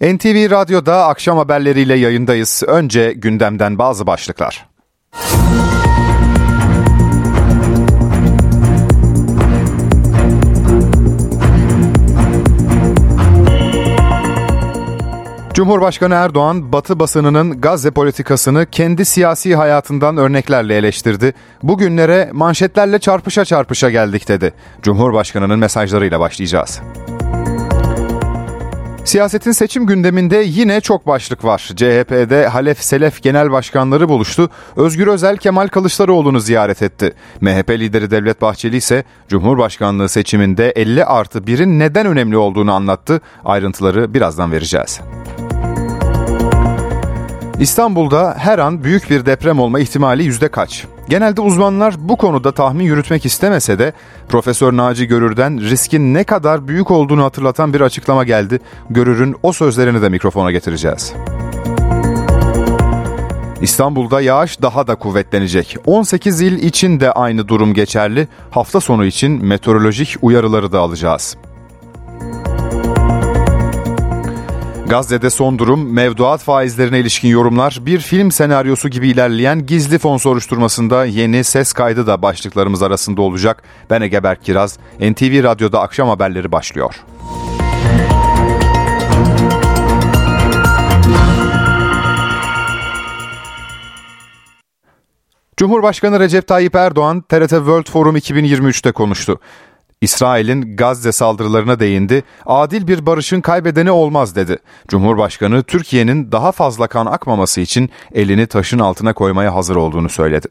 NTV Radyo'da akşam haberleriyle yayındayız. Önce gündemden bazı başlıklar. Cumhurbaşkanı Erdoğan, Batı basınının Gazze politikasını kendi siyasi hayatından örneklerle eleştirdi. Bugünlere manşetlerle çarpışa çarpışa geldik dedi. Cumhurbaşkanının mesajlarıyla başlayacağız. Siyasetin seçim gündeminde yine çok başlık var. CHP'de Halef Selef Genel Başkanları buluştu. Özgür Özel Kemal Kılıçdaroğlu'nu ziyaret etti. MHP lideri Devlet Bahçeli ise Cumhurbaşkanlığı seçiminde 50 artı 1'in neden önemli olduğunu anlattı. Ayrıntıları birazdan vereceğiz. İstanbul'da her an büyük bir deprem olma ihtimali yüzde kaç? Genelde uzmanlar bu konuda tahmin yürütmek istemese de Profesör Naci Görür'den riskin ne kadar büyük olduğunu hatırlatan bir açıklama geldi. Görür'ün o sözlerini de mikrofona getireceğiz. İstanbul'da yağış daha da kuvvetlenecek. 18 il için de aynı durum geçerli. Hafta sonu için meteorolojik uyarıları da alacağız. Gazze'de son durum, mevduat faizlerine ilişkin yorumlar, bir film senaryosu gibi ilerleyen gizli fon soruşturmasında yeni ses kaydı da başlıklarımız arasında olacak. Ben Ege Berk Kiraz, NTV Radyo'da akşam haberleri başlıyor. Cumhurbaşkanı Recep Tayyip Erdoğan TRT World Forum 2023'te konuştu. İsrail'in Gazze saldırılarına değindi. Adil bir barışın kaybedeni olmaz dedi. Cumhurbaşkanı Türkiye'nin daha fazla kan akmaması için elini taşın altına koymaya hazır olduğunu söyledi.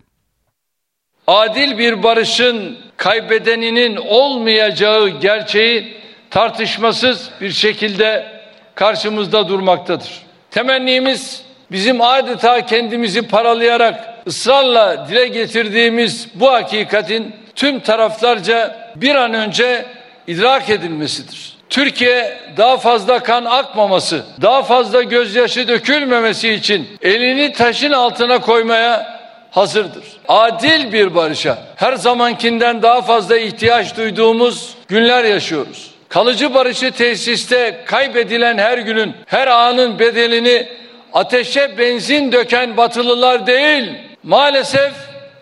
Adil bir barışın kaybedeninin olmayacağı gerçeği tartışmasız bir şekilde karşımızda durmaktadır. Temennimiz bizim adeta kendimizi paralayarak ısrarla dile getirdiğimiz bu hakikatin tüm taraflarca bir an önce idrak edilmesidir. Türkiye daha fazla kan akmaması, daha fazla gözyaşı dökülmemesi için elini taşın altına koymaya hazırdır. Adil bir barışa her zamankinden daha fazla ihtiyaç duyduğumuz günler yaşıyoruz. Kalıcı barışı tesiste kaybedilen her günün, her anın bedelini ateşe benzin döken batılılar değil, maalesef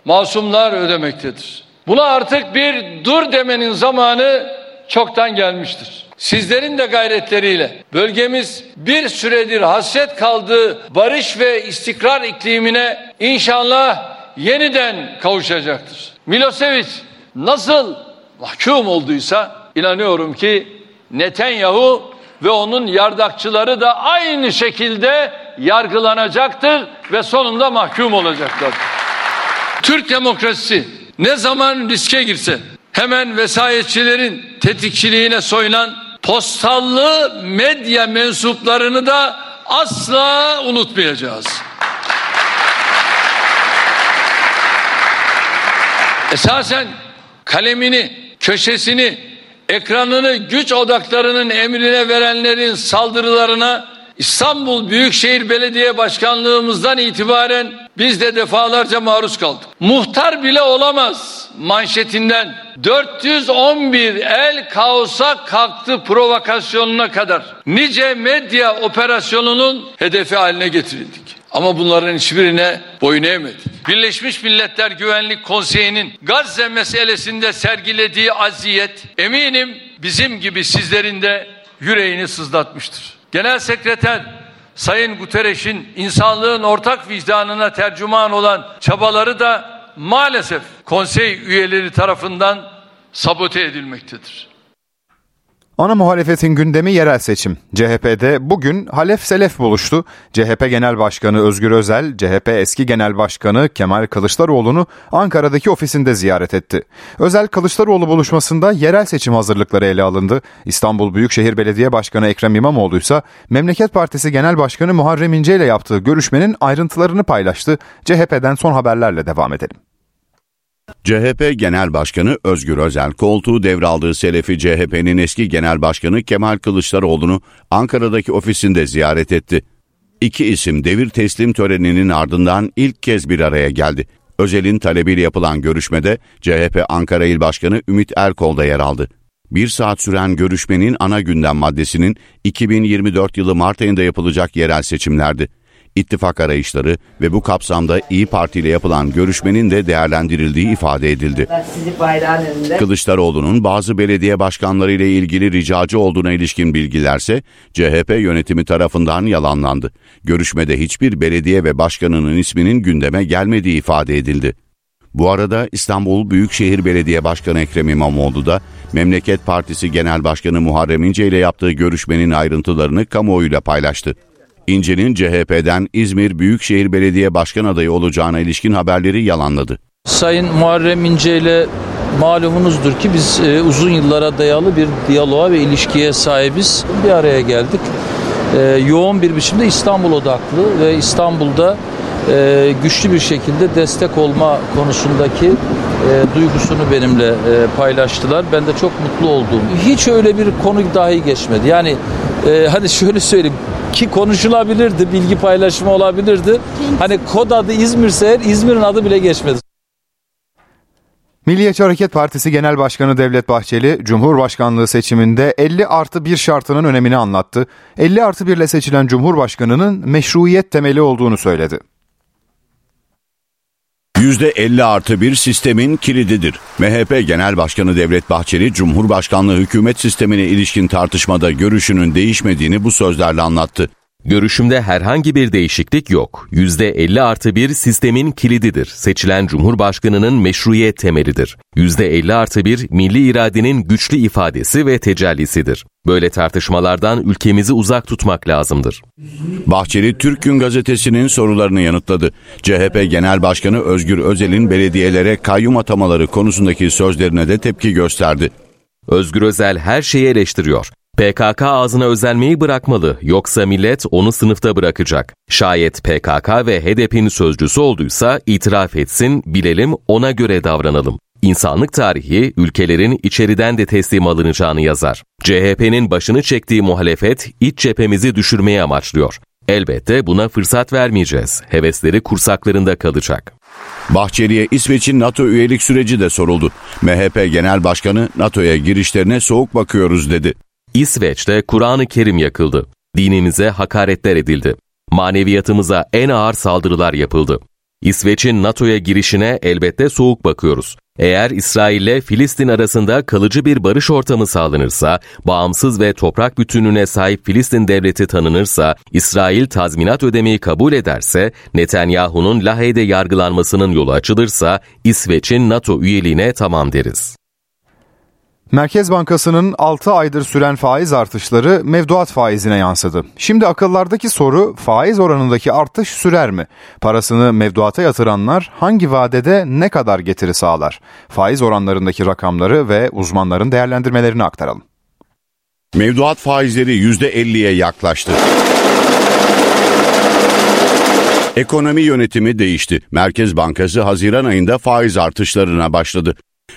masumlar ödemektedir. Buna artık bir dur demenin zamanı çoktan gelmiştir. Sizlerin de gayretleriyle bölgemiz bir süredir hasret kaldığı barış ve istikrar iklimine inşallah yeniden kavuşacaktır. Milosevic nasıl mahkum olduysa inanıyorum ki Netanyahu ve onun yardakçıları da aynı şekilde yargılanacaktır ve sonunda mahkum olacaklardır. Türk demokrasisi ne zaman riske girse hemen vesayetçilerin tetikçiliğine soyunan postallı medya mensuplarını da asla unutmayacağız. Esasen kalemini, köşesini, ekranını güç odaklarının emrine verenlerin saldırılarına İstanbul Büyükşehir Belediye Başkanlığımızdan itibaren biz de defalarca maruz kaldık. Muhtar bile olamaz manşetinden 411 el kaosa kalktı provokasyonuna kadar nice medya operasyonunun hedefi haline getirildik. Ama bunların hiçbirine boyun eğmedik. Birleşmiş Milletler Güvenlik Konseyi'nin Gazze meselesinde sergilediği aziyet eminim bizim gibi sizlerin de yüreğini sızlatmıştır. Genel Sekreter Sayın Guterres'in insanlığın ortak vicdanına tercüman olan çabaları da maalesef konsey üyeleri tarafından sabote edilmektedir. Ana muhalefetin gündemi yerel seçim. CHP'de bugün Halef Selef buluştu. CHP Genel Başkanı Özgür Özel, CHP eski Genel Başkanı Kemal Kılıçdaroğlu'nu Ankara'daki ofisinde ziyaret etti. Özel Kılıçdaroğlu buluşmasında yerel seçim hazırlıkları ele alındı. İstanbul Büyükşehir Belediye Başkanı Ekrem İmamoğlu ise Memleket Partisi Genel Başkanı Muharrem İnce ile yaptığı görüşmenin ayrıntılarını paylaştı. CHP'den son haberlerle devam edelim. CHP Genel Başkanı Özgür Özel koltuğu devraldığı Selefi CHP'nin eski Genel Başkanı Kemal Kılıçdaroğlu'nu Ankara'daki ofisinde ziyaret etti. İki isim devir teslim töreninin ardından ilk kez bir araya geldi. Özel'in talebiyle yapılan görüşmede CHP Ankara İl Başkanı Ümit Erkol da yer aldı. Bir saat süren görüşmenin ana gündem maddesinin 2024 yılı Mart ayında yapılacak yerel seçimlerdi. İttifak arayışları ve bu kapsamda İyi Parti ile yapılan görüşmenin de değerlendirildiği ifade edildi. Kılıçdaroğlu'nun bazı belediye başkanları ile ilgili ricacı olduğuna ilişkin bilgilerse CHP yönetimi tarafından yalanlandı. Görüşmede hiçbir belediye ve başkanının isminin gündeme gelmediği ifade edildi. Bu arada İstanbul Büyükşehir Belediye Başkanı Ekrem İmamoğlu da Memleket Partisi Genel Başkanı Muharrem İnce ile yaptığı görüşmenin ayrıntılarını kamuoyuyla paylaştı. İnce'nin CHP'den İzmir Büyükşehir Belediye Başkan adayı olacağına ilişkin haberleri yalanladı. Sayın Muharrem İnce ile malumunuzdur ki biz e, uzun yıllara dayalı bir diyaloğa ve ilişkiye sahibiz. Bir araya geldik. E, yoğun bir biçimde İstanbul odaklı ve İstanbul'da e, güçlü bir şekilde destek olma konusundaki duygusunu benimle paylaştılar. Ben de çok mutlu oldum. Hiç öyle bir konu dahi geçmedi. Yani e, hani şöyle söyleyeyim ki konuşulabilirdi, bilgi paylaşımı olabilirdi. Hani kod adı İzmirse eğer İzmir'in adı bile geçmedi. Milliyetçi Hareket Partisi Genel Başkanı Devlet Bahçeli, Cumhurbaşkanlığı seçiminde 50 artı 1 şartının önemini anlattı. 50 artı 1 ile seçilen Cumhurbaşkanı'nın meşruiyet temeli olduğunu söyledi. %50 artı bir sistemin kilididir. MHP Genel Başkanı Devlet Bahçeli, Cumhurbaşkanlığı hükümet sistemine ilişkin tartışmada görüşünün değişmediğini bu sözlerle anlattı. Görüşümde herhangi bir değişiklik yok. %50 artı bir sistemin kilididir. Seçilen Cumhurbaşkanı'nın meşruiyet temelidir. %50 artı bir milli iradenin güçlü ifadesi ve tecellisidir. Böyle tartışmalardan ülkemizi uzak tutmak lazımdır. Bahçeli Türk Gün Gazetesi'nin sorularını yanıtladı. CHP Genel Başkanı Özgür Özel'in belediyelere kayyum atamaları konusundaki sözlerine de tepki gösterdi. Özgür Özel her şeyi eleştiriyor. PKK ağzına özenmeyi bırakmalı yoksa millet onu sınıfta bırakacak. Şayet PKK ve HDP'nin sözcüsü olduysa itiraf etsin, bilelim ona göre davranalım. İnsanlık tarihi ülkelerin içeriden de teslim alınacağını yazar. CHP'nin başını çektiği muhalefet iç cephemizi düşürmeye amaçlıyor. Elbette buna fırsat vermeyeceğiz. Hevesleri kursaklarında kalacak. Bahçeli'ye İsveç'in NATO üyelik süreci de soruldu. MHP Genel Başkanı NATO'ya girişlerine soğuk bakıyoruz dedi. İsveç'te Kur'an-ı Kerim yakıldı. Dinimize hakaretler edildi. Maneviyatımıza en ağır saldırılar yapıldı. İsveç'in NATO'ya girişine elbette soğuk bakıyoruz. Eğer İsrail ile Filistin arasında kalıcı bir barış ortamı sağlanırsa, bağımsız ve toprak bütünlüğüne sahip Filistin devleti tanınırsa, İsrail tazminat ödemeyi kabul ederse, Netanyahu'nun Lahey'de yargılanmasının yolu açılırsa, İsveç'in NATO üyeliğine tamam deriz. Merkez Bankası'nın 6 aydır süren faiz artışları mevduat faizine yansıdı. Şimdi akıllardaki soru faiz oranındaki artış sürer mi? Parasını mevduata yatıranlar hangi vadede ne kadar getiri sağlar? Faiz oranlarındaki rakamları ve uzmanların değerlendirmelerini aktaralım. Mevduat faizleri %50'ye yaklaştı. Ekonomi yönetimi değişti. Merkez Bankası Haziran ayında faiz artışlarına başladı.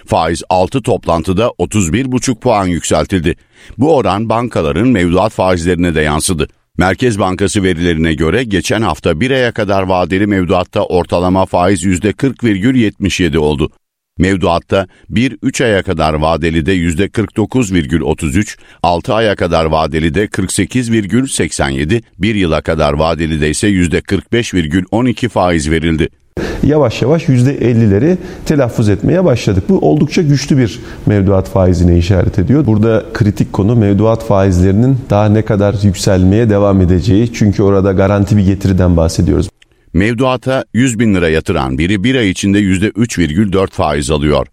Faiz 6 toplantıda 31,5 puan yükseltildi. Bu oran bankaların mevduat faizlerine de yansıdı. Merkez Bankası verilerine göre geçen hafta bir aya kadar vadeli mevduatta ortalama faiz %40,77 oldu. Mevduatta 1-3 aya kadar vadeli de %49,33, 6 aya kadar vadeli de 48,87, 1 yıla kadar vadeli de ise %45,12 faiz verildi yavaş yavaş %50'leri telaffuz etmeye başladık. Bu oldukça güçlü bir mevduat faizine işaret ediyor. Burada kritik konu mevduat faizlerinin daha ne kadar yükselmeye devam edeceği. Çünkü orada garanti bir getiriden bahsediyoruz. Mevduata 100 bin lira yatıran biri bir ay içinde %3,4 faiz alıyor.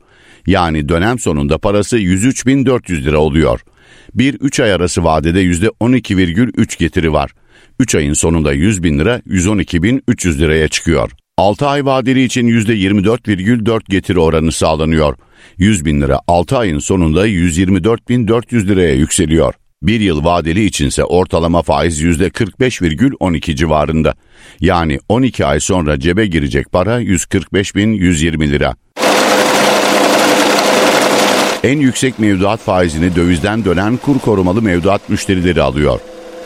Yani dönem sonunda parası 103.400 lira oluyor. Bir 3 ay arası vadede %12,3 getiri var. 3 ayın sonunda 100 bin lira 112.300 liraya çıkıyor. 6 ay vadeli için %24,4 getiri oranı sağlanıyor. 100 bin lira 6 ayın sonunda 124.400 liraya yükseliyor. Bir yıl vadeli içinse ortalama faiz %45,12 civarında. Yani 12 ay sonra cebe girecek para 145.120 lira. En yüksek mevduat faizini dövizden dönen kur korumalı mevduat müşterileri alıyor.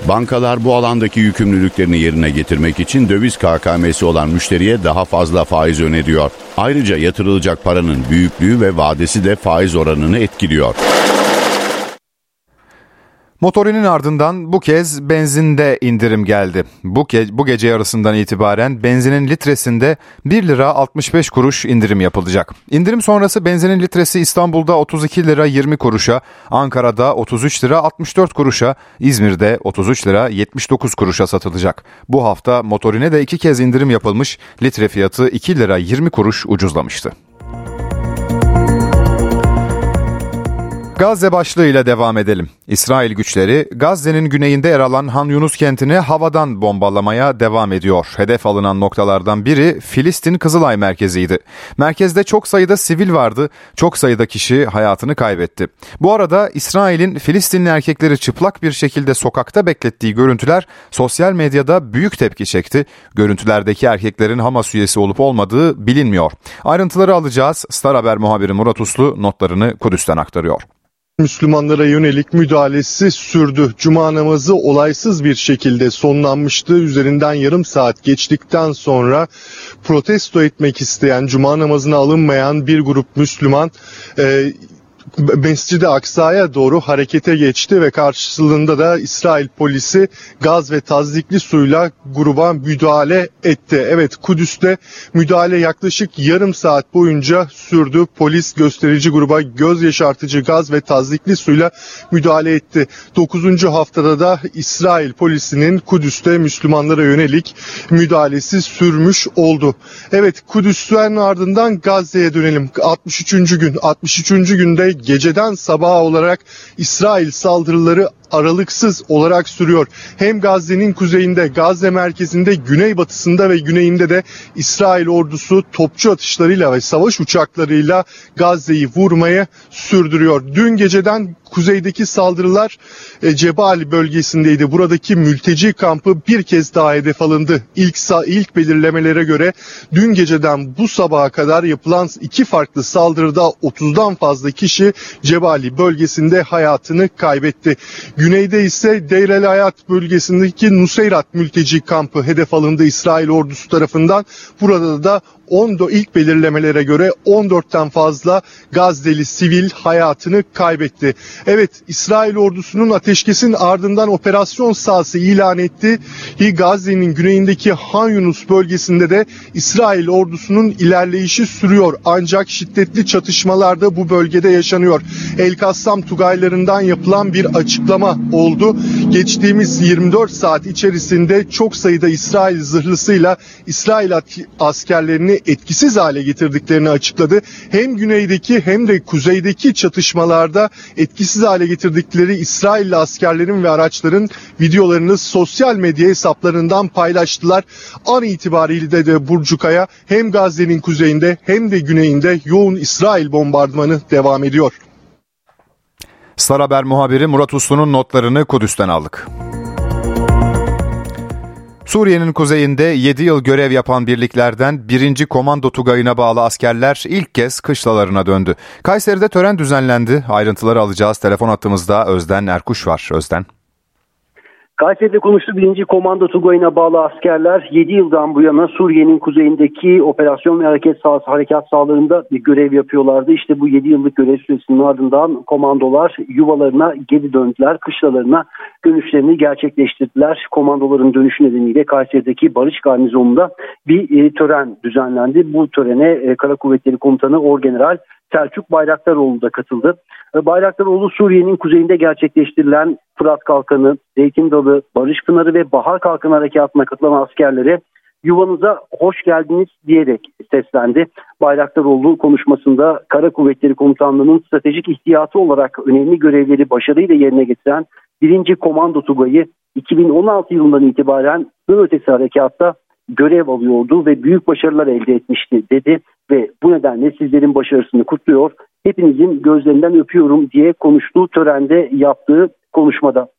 Bankalar bu alandaki yükümlülüklerini yerine getirmek için döviz KKM'si olan müşteriye daha fazla faiz öneriyor. Ayrıca yatırılacak paranın büyüklüğü ve vadesi de faiz oranını etkiliyor. Motorinin ardından bu kez benzinde indirim geldi. Bu, ke- bu gece yarısından itibaren benzinin litresinde 1 lira 65 kuruş indirim yapılacak. İndirim sonrası benzinin litresi İstanbul'da 32 lira 20 kuruşa, Ankara'da 33 lira 64 kuruşa, İzmir'de 33 lira 79 kuruşa satılacak. Bu hafta motorine de iki kez indirim yapılmış, litre fiyatı 2 lira 20 kuruş ucuzlamıştı. Gazze başlığıyla devam edelim. İsrail güçleri Gazze'nin güneyinde yer alan Han Yunus kentini havadan bombalamaya devam ediyor. Hedef alınan noktalardan biri Filistin Kızılay merkeziydi. Merkezde çok sayıda sivil vardı, çok sayıda kişi hayatını kaybetti. Bu arada İsrail'in Filistinli erkekleri çıplak bir şekilde sokakta beklettiği görüntüler sosyal medyada büyük tepki çekti. Görüntülerdeki erkeklerin Hamas üyesi olup olmadığı bilinmiyor. Ayrıntıları alacağız. Star Haber muhabiri Murat Uslu notlarını Kudüs'ten aktarıyor. Müslümanlara yönelik müdahalesi sürdü. Cuma namazı olaysız bir şekilde sonlanmıştı. Üzerinden yarım saat geçtikten sonra protesto etmek isteyen, cuma namazına alınmayan bir grup Müslüman e, Mescid-i Aksa'ya doğru harekete geçti ve karşılığında da İsrail polisi gaz ve tazdikli suyla gruba müdahale etti. Evet Kudüs'te müdahale yaklaşık yarım saat boyunca sürdü. Polis gösterici gruba göz yaşartıcı gaz ve tazdikli suyla müdahale etti. 9. haftada da İsrail polisinin Kudüs'te Müslümanlara yönelik müdahalesi sürmüş oldu. Evet Kudüs'ten ardından Gazze'ye dönelim. 63. gün 63. günde geceden sabaha olarak İsrail saldırıları aralıksız olarak sürüyor. Hem Gazze'nin kuzeyinde, Gazze merkezinde, güneybatısında ve güneyinde de İsrail ordusu topçu atışlarıyla ve savaş uçaklarıyla Gazze'yi vurmaya sürdürüyor. Dün geceden kuzeydeki saldırılar e, Cebali bölgesindeydi. Buradaki mülteci kampı bir kez daha hedef alındı. İlk ilk belirlemelere göre dün geceden bu sabaha kadar yapılan iki farklı saldırıda 30'dan fazla kişi Cebali bölgesinde hayatını kaybetti. Güneyde ise Deir el Hayat bölgesindeki Nuseyrat mülteci kampı hedef alındı İsrail ordusu tarafından. Burada da 14 ilk belirlemelere göre 14'ten fazla Gazze'li sivil hayatını kaybetti. Evet İsrail ordusunun ateşkesin ardından operasyon sahası ilan etti. Gazze'nin güneyindeki Han Yunus bölgesinde de İsrail ordusunun ilerleyişi sürüyor. Ancak şiddetli çatışmalar da bu bölgede yaşanıyor. El Kassam Tugaylarından yapılan bir açıklama oldu. Geçtiğimiz 24 saat içerisinde çok sayıda İsrail zırhlısıyla İsrail askerlerini etkisiz hale getirdiklerini açıkladı. Hem güneydeki hem de kuzeydeki çatışmalarda etkisiz hale getirdikleri İsrailli askerlerin ve araçların videolarını sosyal medya hesaplarından paylaştılar. An itibariyle de Burcukaya hem Gazze'nin kuzeyinde hem de güneyinde yoğun İsrail bombardımanı devam ediyor. Star Haber muhabiri Murat Uslu'nun notlarını Kudüs'ten aldık. Suriye'nin kuzeyinde 7 yıl görev yapan birliklerden 1. Komando Tugayı'na bağlı askerler ilk kez kışlalarına döndü. Kayseri'de tören düzenlendi. Ayrıntıları alacağız. Telefon hattımızda Özden Erkuş var. Özden. Kayseri'de konuştu birinci Komando Tugayı'na bağlı askerler 7 yıldan bu yana Suriye'nin kuzeyindeki operasyon ve hareket sahası harekat sahalarında bir görev yapıyorlardı. İşte bu 7 yıllık görev süresinin ardından komandolar yuvalarına geri döndüler. Kışlalarına dönüşlerini gerçekleştirdiler. Komandoların dönüşü nedeniyle Kayseri'deki Barış Garnizonu'nda bir e, tören düzenlendi. Bu törene e, Kara Kuvvetleri Komutanı Orgeneral Selçuk Bayraktaroğlu da katıldı. Bayraktaroğlu Suriye'nin kuzeyinde gerçekleştirilen Fırat Kalkanı, Zeytin Dalı, Barış Pınarı ve Bahar Kalkanı harekatına katılan askerlere yuvanıza hoş geldiniz diyerek seslendi. Bayraktaroğlu konuşmasında Kara Kuvvetleri Komutanlığı'nın stratejik ihtiyatı olarak önemli görevleri başarıyla yerine getiren 1. Komando Tugayı 2016 yılından itibaren sınır ötesi harekatta görev alıyordu ve büyük başarılar elde etmişti dedi ve bu nedenle sizlerin başarısını kutluyor. Hepinizin gözlerinden öpüyorum diye konuştuğu törende yaptığı konuşmada.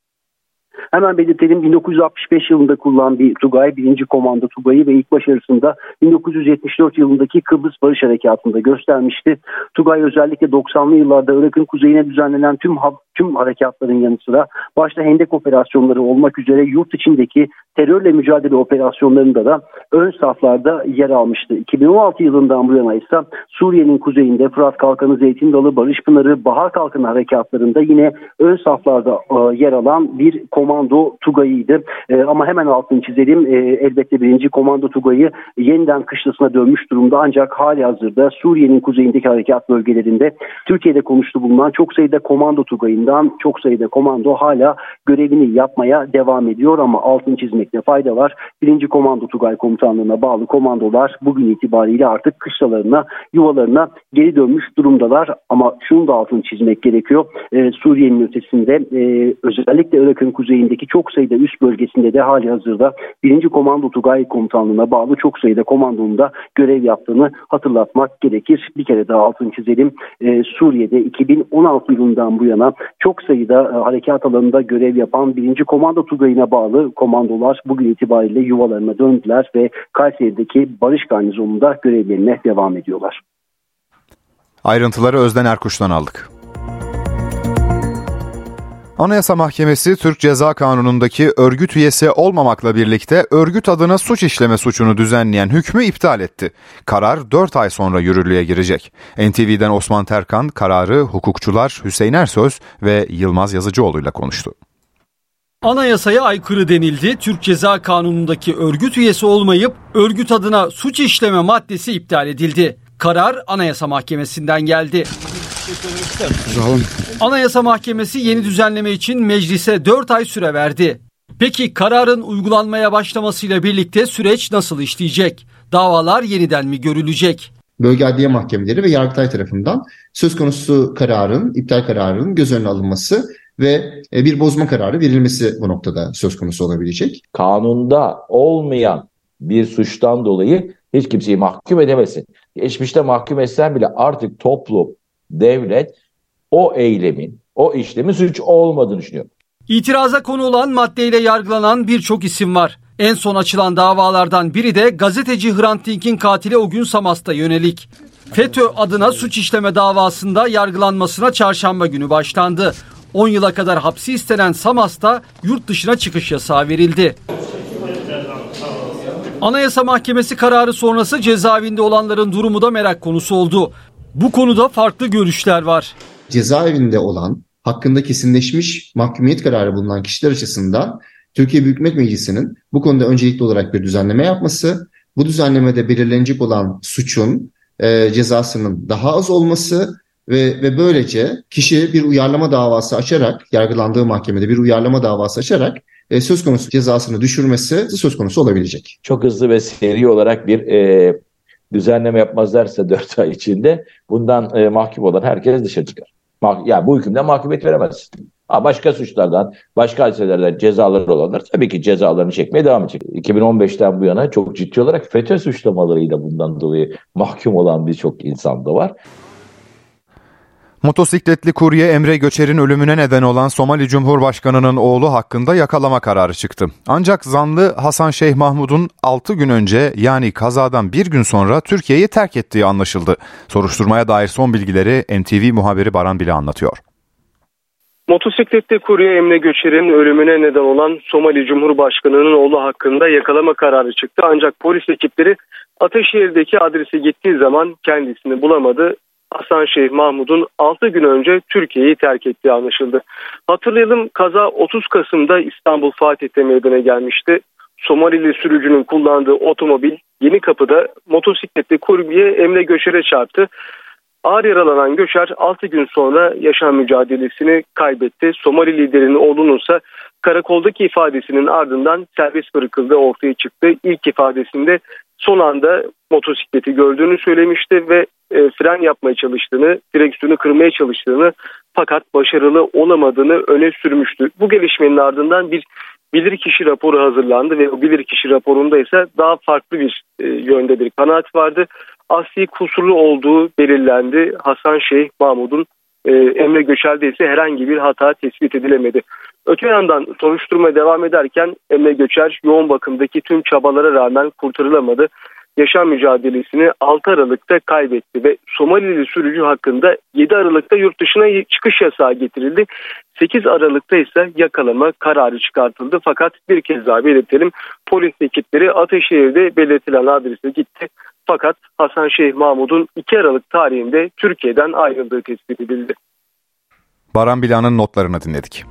Hemen belirtelim 1965 yılında bir Tugay, birinci komando Tugay'ı ve ilk başarısında 1974 yılındaki Kıbrıs Barış Harekatı'nda göstermişti. Tugay özellikle 90'lı yıllarda Irak'ın kuzeyine düzenlenen tüm tüm harekatların yanı sıra başta Hendek operasyonları olmak üzere yurt içindeki terörle mücadele operasyonlarında da ön saflarda yer almıştı. 2016 yılından bu yana ise Suriye'nin kuzeyinde Fırat Kalkanı, Zeytin Dalı, Barış Pınarı, Bahar Kalkanı harekatlarında yine ön saflarda e, yer alan bir komando Tugay'ıydı. E, ama hemen altını çizelim. E, elbette birinci komando Tugay'ı yeniden kışlasına dönmüş durumda ancak hali hazırda Suriye'nin kuzeyindeki harekat bölgelerinde Türkiye'de konuştu bulunan çok sayıda komando Tugay'ından çok sayıda komando hala görevini yapmaya devam ediyor ama altını çizmekte fayda var. Birinci Komando Tugay Komutanlığı'na bağlı komandolar bugün itibariyle artık kışlalarına, yuvalarına geri dönmüş durumdalar. Ama şunu da altını çizmek gerekiyor. Ee, Suriye'nin ötesinde e, özellikle Irak'ın kuzeyindeki çok sayıda üst bölgesinde de hali hazırda birinci Komando Tugay Komutanlığı'na bağlı çok sayıda komandonun da görev yaptığını hatırlatmak gerekir. Bir kere daha altını çizelim. Ee, Suriye'de 2016 yılından bu yana çok sayıda e, harekat alanında görev yapan birinci Komando Tugayı'na bağlı komandolar bugün itibariyle yuvalarına döndüler ve Kayseri'deki Barış Garnizonu'nda görevlerine devam ediyorlar. Ayrıntıları Özden Erkuş'tan aldık. Anayasa Mahkemesi Türk Ceza Kanunu'ndaki örgüt üyesi olmamakla birlikte örgüt adına suç işleme suçunu düzenleyen hükmü iptal etti. Karar 4 ay sonra yürürlüğe girecek. NTV'den Osman Terkan kararı hukukçular Hüseyin Ersöz ve Yılmaz Yazıcıoğlu ile konuştu. Anayasaya aykırı denildi. Türk Ceza Kanunu'ndaki örgüt üyesi olmayıp örgüt adına suç işleme maddesi iptal edildi. Karar Anayasa Mahkemesi'nden geldi. Anayasa Mahkemesi yeni düzenleme için meclise 4 ay süre verdi. Peki kararın uygulanmaya başlamasıyla birlikte süreç nasıl işleyecek? Davalar yeniden mi görülecek? Bölge Adliye Mahkemeleri ve Yargıtay tarafından söz konusu kararın, iptal kararının göz önüne alınması ve e, bir bozma kararı verilmesi bu noktada söz konusu olabilecek. Kanunda olmayan bir suçtan dolayı hiç kimseyi mahkum edemesin. Geçmişte mahkum etsen bile artık toplum, devlet o eylemin, o işlemin suç olmadığını düşünüyor. İtiraza konu olan maddeyle yargılanan birçok isim var. En son açılan davalardan biri de gazeteci Hrant Dink'in katili o Samast'a yönelik. FETÖ adına suç işleme davasında yargılanmasına çarşamba günü başlandı. 10 yıla kadar hapsi istenen Samas'ta yurt dışına çıkış yasağı verildi. Anayasa Mahkemesi kararı sonrası cezaevinde olanların durumu da merak konusu oldu. Bu konuda farklı görüşler var. Cezaevinde olan, hakkında kesinleşmiş mahkumiyet kararı bulunan kişiler açısından Türkiye Büyük Millet Meclisi'nin bu konuda öncelikli olarak bir düzenleme yapması, bu düzenlemede belirlenecek olan suçun e, cezasının daha az olması ve, ve böylece kişi bir uyarlama davası açarak, yargılandığı mahkemede bir uyarlama davası açarak e, söz konusu cezasını düşürmesi söz konusu olabilecek. Çok hızlı ve seri olarak bir e, düzenleme yapmazlarsa 4 ay içinde bundan e, mahkum olan herkes dışarı çıkar. Mah yani bu hükümden mahkumiyet veremezsin. Ha, başka suçlardan, başka hadiselerden cezaları olanlar tabii ki cezalarını çekmeye devam edecek. 2015'ten bu yana çok ciddi olarak FETÖ suçlamalarıyla bundan dolayı mahkum olan birçok insan da var. Motosikletli kurye Emre Göçer'in ölümüne neden olan Somali Cumhurbaşkanı'nın oğlu hakkında yakalama kararı çıktı. Ancak zanlı Hasan Şeyh Mahmud'un 6 gün önce yani kazadan bir gün sonra Türkiye'yi terk ettiği anlaşıldı. Soruşturmaya dair son bilgileri NTV muhabiri Baran Bile anlatıyor. Motosikletli kurye Emre Göçer'in ölümüne neden olan Somali Cumhurbaşkanı'nın oğlu hakkında yakalama kararı çıktı. Ancak polis ekipleri Ataşehir'deki adrese gittiği zaman kendisini bulamadı Hasan Şeyh Mahmud'un 6 gün önce Türkiye'yi terk ettiği anlaşıldı. Hatırlayalım kaza 30 Kasım'da İstanbul Fatih'te meydana gelmişti. Somalili sürücünün kullandığı otomobil Yeni Kapı'da motosikletli kurbiye Emre Göçer'e çarptı. Ağır yaralanan Göçer 6 gün sonra yaşam mücadelesini kaybetti. Somali liderinin oğlunun ise karakoldaki ifadesinin ardından serbest bırakıldığı ortaya çıktı. İlk ifadesinde son anda motosikleti gördüğünü söylemişti ve e, fren yapmaya çalıştığını, direksiyonu kırmaya çalıştığını fakat başarılı olamadığını öne sürmüştü. Bu gelişmenin ardından bir bilirkişi raporu hazırlandı ve o bilirkişi raporunda ise daha farklı bir e, yönde bir kanaat vardı. Asli kusurlu olduğu belirlendi. Hasan Şeyh Mahmud'un e, Emre Göçel'de ise herhangi bir hata tespit edilemedi. Öte yandan soruşturma devam ederken Emre Göçer yoğun bakımdaki tüm çabalara rağmen kurtarılamadı yaşam mücadelesini 6 Aralık'ta kaybetti ve Somalili sürücü hakkında 7 Aralık'ta yurt dışına çıkış yasağı getirildi. 8 Aralık'ta ise yakalama kararı çıkartıldı. Fakat bir kez daha belirtelim polis ekipleri Ataşehir'de belirtilen adrese gitti. Fakat Hasan Şeyh Mahmud'un 2 Aralık tarihinde Türkiye'den ayrıldığı tespit edildi. Baran Bila'nın notlarını dinledik.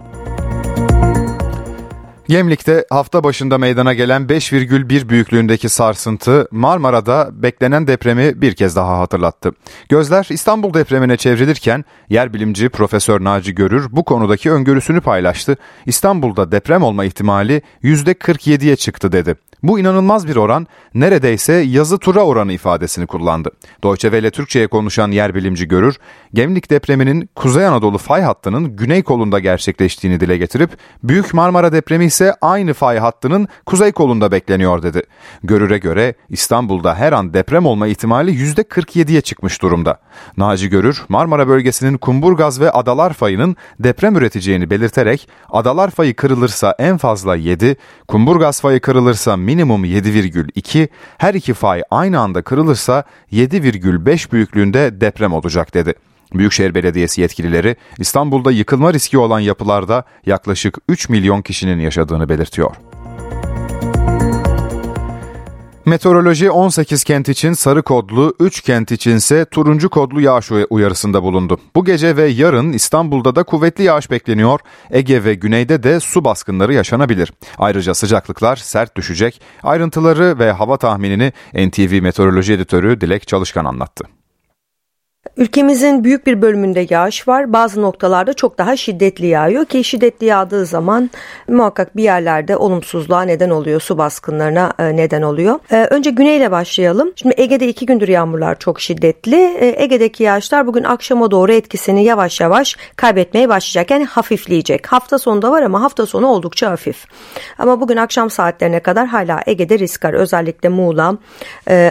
Gemlik'te hafta başında meydana gelen 5,1 büyüklüğündeki sarsıntı Marmara'da beklenen depremi bir kez daha hatırlattı. Gözler İstanbul depremine çevrilirken yer bilimci Profesör Naci Görür bu konudaki öngörüsünü paylaştı. İstanbul'da deprem olma ihtimali %47'ye çıktı dedi. Bu inanılmaz bir oran neredeyse yazı tura oranı ifadesini kullandı. Deutsche Welle Türkçe'ye konuşan yer bilimci görür, Gemlik depreminin Kuzey Anadolu fay hattının güney kolunda gerçekleştiğini dile getirip Büyük Marmara depremi ise aynı fay hattının kuzey kolunda bekleniyor dedi. Görür'e göre İstanbul'da her an deprem olma ihtimali %47'ye çıkmış durumda. Naci Görür, Marmara bölgesinin Kumburgaz ve Adalar fayının deprem üreteceğini belirterek Adalar fayı kırılırsa en fazla 7, Kumburgaz fayı kırılırsa minimum 7,2, her iki fay aynı anda kırılırsa 7,5 büyüklüğünde deprem olacak dedi. Büyükşehir Belediyesi yetkilileri İstanbul'da yıkılma riski olan yapılarda yaklaşık 3 milyon kişinin yaşadığını belirtiyor. Meteoroloji 18 kent için sarı kodlu, 3 kent içinse turuncu kodlu yağış uyarısında bulundu. Bu gece ve yarın İstanbul'da da kuvvetli yağış bekleniyor. Ege ve güneyde de su baskınları yaşanabilir. Ayrıca sıcaklıklar sert düşecek. Ayrıntıları ve hava tahminini NTV Meteoroloji Editörü Dilek Çalışkan anlattı. Ülkemizin büyük bir bölümünde yağış var. Bazı noktalarda çok daha şiddetli yağıyor ki şiddetli yağdığı zaman muhakkak bir yerlerde olumsuzluğa neden oluyor. Su baskınlarına e, neden oluyor. E, önce güneyle başlayalım. Şimdi Ege'de iki gündür yağmurlar çok şiddetli. E, Ege'deki yağışlar bugün akşama doğru etkisini yavaş yavaş kaybetmeye başlayacak. Yani hafifleyecek. Hafta sonunda var ama hafta sonu oldukça hafif. Ama bugün akşam saatlerine kadar hala Ege'de risk var. Özellikle Muğla,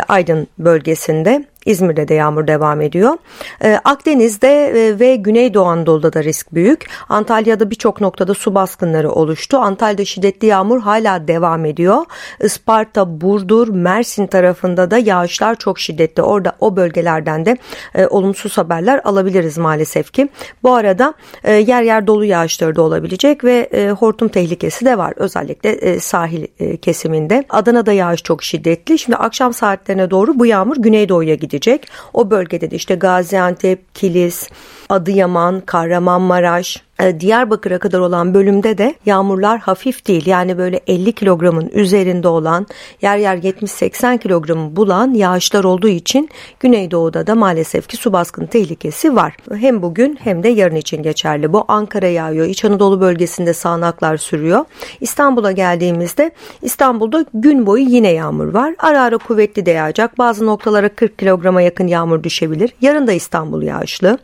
Aydın bölgesinde İzmir'de de yağmur devam ediyor. Ee, Akdeniz'de e, ve Güneydoğu Anadolu'da da risk büyük. Antalya'da birçok noktada su baskınları oluştu. Antalya'da şiddetli yağmur hala devam ediyor. Isparta, Burdur, Mersin tarafında da yağışlar çok şiddetli. Orada o bölgelerden de e, olumsuz haberler alabiliriz maalesef ki. Bu arada e, yer yer dolu yağışları da olabilecek ve e, hortum tehlikesi de var. Özellikle e, sahil e, kesiminde. Adana'da yağış çok şiddetli. Şimdi akşam saatlerine doğru bu yağmur Güneydoğu'ya gidecek gidecek. O bölgede de işte Gaziantep, Kilis, Adıyaman, Kahramanmaraş, Diyarbakır'a kadar olan bölümde de yağmurlar hafif değil. Yani böyle 50 kilogramın üzerinde olan yer yer 70-80 kilogramı bulan yağışlar olduğu için Güneydoğu'da da maalesef ki su baskını tehlikesi var. Hem bugün hem de yarın için geçerli. Bu Ankara yağıyor. İç Anadolu bölgesinde sağanaklar sürüyor. İstanbul'a geldiğimizde İstanbul'da gün boyu yine yağmur var. Ara ara kuvvetli de yağacak. Bazı noktalara 40 kilograma yakın yağmur düşebilir. Yarın da İstanbul yağışlı.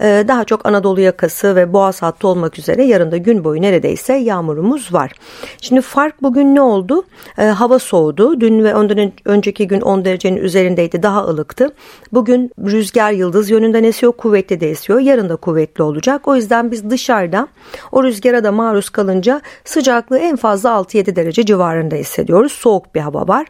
E, daha çok Anadolu yakası ve Boğaz hattı olmak üzere yarın da gün boyu neredeyse yağmurumuz var. Şimdi fark bugün ne oldu? E, hava soğudu. Dün ve ondan önceki gün 10 derecenin üzerindeydi. Daha ılıktı. Bugün rüzgar yıldız yönünden esiyor. Kuvvetli de esiyor. Yarın da kuvvetli olacak. O yüzden biz dışarıda o rüzgara da maruz kalınca sıcaklığı en fazla 6-7 derece civarında hissediyoruz. Soğuk bir hava var.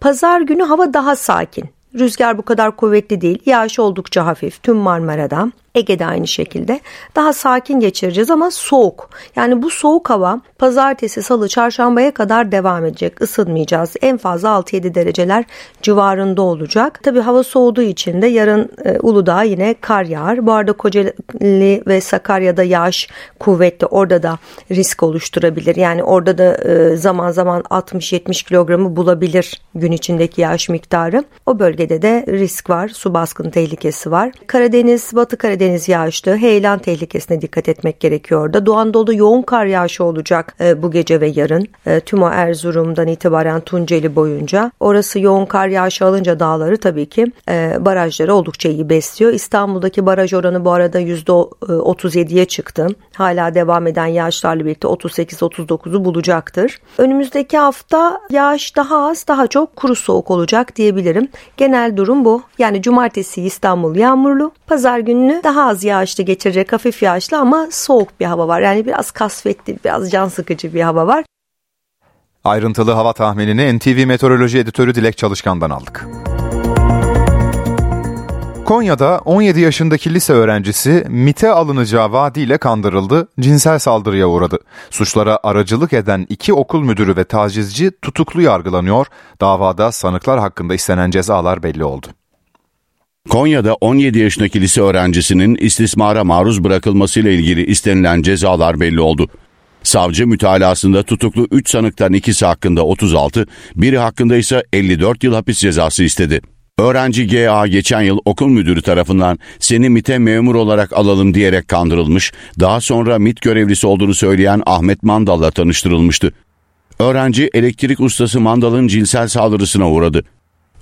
Pazar günü hava daha sakin. Rüzgar bu kadar kuvvetli değil. Yağış oldukça hafif tüm Marmara'da. Ege'de aynı şekilde. Daha sakin geçireceğiz ama soğuk. Yani bu soğuk hava pazartesi, salı, çarşambaya kadar devam edecek. Isınmayacağız. En fazla 6-7 dereceler civarında olacak. Tabi hava soğuduğu için de yarın e, Uludağ yine kar yağar. Bu arada Kocaeli ve Sakarya'da yağış kuvvetli. Orada da risk oluşturabilir. Yani orada da e, zaman zaman 60-70 kilogramı bulabilir gün içindeki yağış miktarı. O bölgede de risk var. Su baskın tehlikesi var. Karadeniz, Batı Karadeniz Karadeniz yağışlı heyelan tehlikesine dikkat etmek gerekiyor da Doğu Anadolu'da yoğun kar yağışı olacak e, bu gece ve yarın. E, tüm o Erzurum'dan itibaren Tunceli boyunca. Orası yoğun kar yağışı alınca dağları tabii ki e, barajları oldukça iyi besliyor. İstanbul'daki baraj oranı bu arada %37'ye çıktı. Hala devam eden yağışlarla birlikte 38-39'u bulacaktır. Önümüzdeki hafta yağış daha az daha çok kuru soğuk olacak diyebilirim. Genel durum bu. Yani cumartesi İstanbul yağmurlu. Pazar gününü daha az yağışlı geçirecek hafif yağışlı ama soğuk bir hava var. Yani biraz kasvetli, biraz can sıkıcı bir hava var. Ayrıntılı hava tahminini NTV Meteoroloji Editörü Dilek Çalışkan'dan aldık. Konya'da 17 yaşındaki lise öğrencisi MIT'e alınacağı vaadiyle kandırıldı, cinsel saldırıya uğradı. Suçlara aracılık eden iki okul müdürü ve tacizci tutuklu yargılanıyor. Davada sanıklar hakkında istenen cezalar belli oldu. Konya'da 17 yaşındaki lise öğrencisinin istismara maruz bırakılmasıyla ilgili istenilen cezalar belli oldu. Savcı mütalasında tutuklu 3 sanıktan ikisi hakkında 36, biri hakkında ise 54 yıl hapis cezası istedi. Öğrenci GA geçen yıl okul müdürü tarafından seni MIT'e memur olarak alalım diyerek kandırılmış, daha sonra MIT görevlisi olduğunu söyleyen Ahmet Mandal'la tanıştırılmıştı. Öğrenci elektrik ustası Mandal'ın cinsel saldırısına uğradı.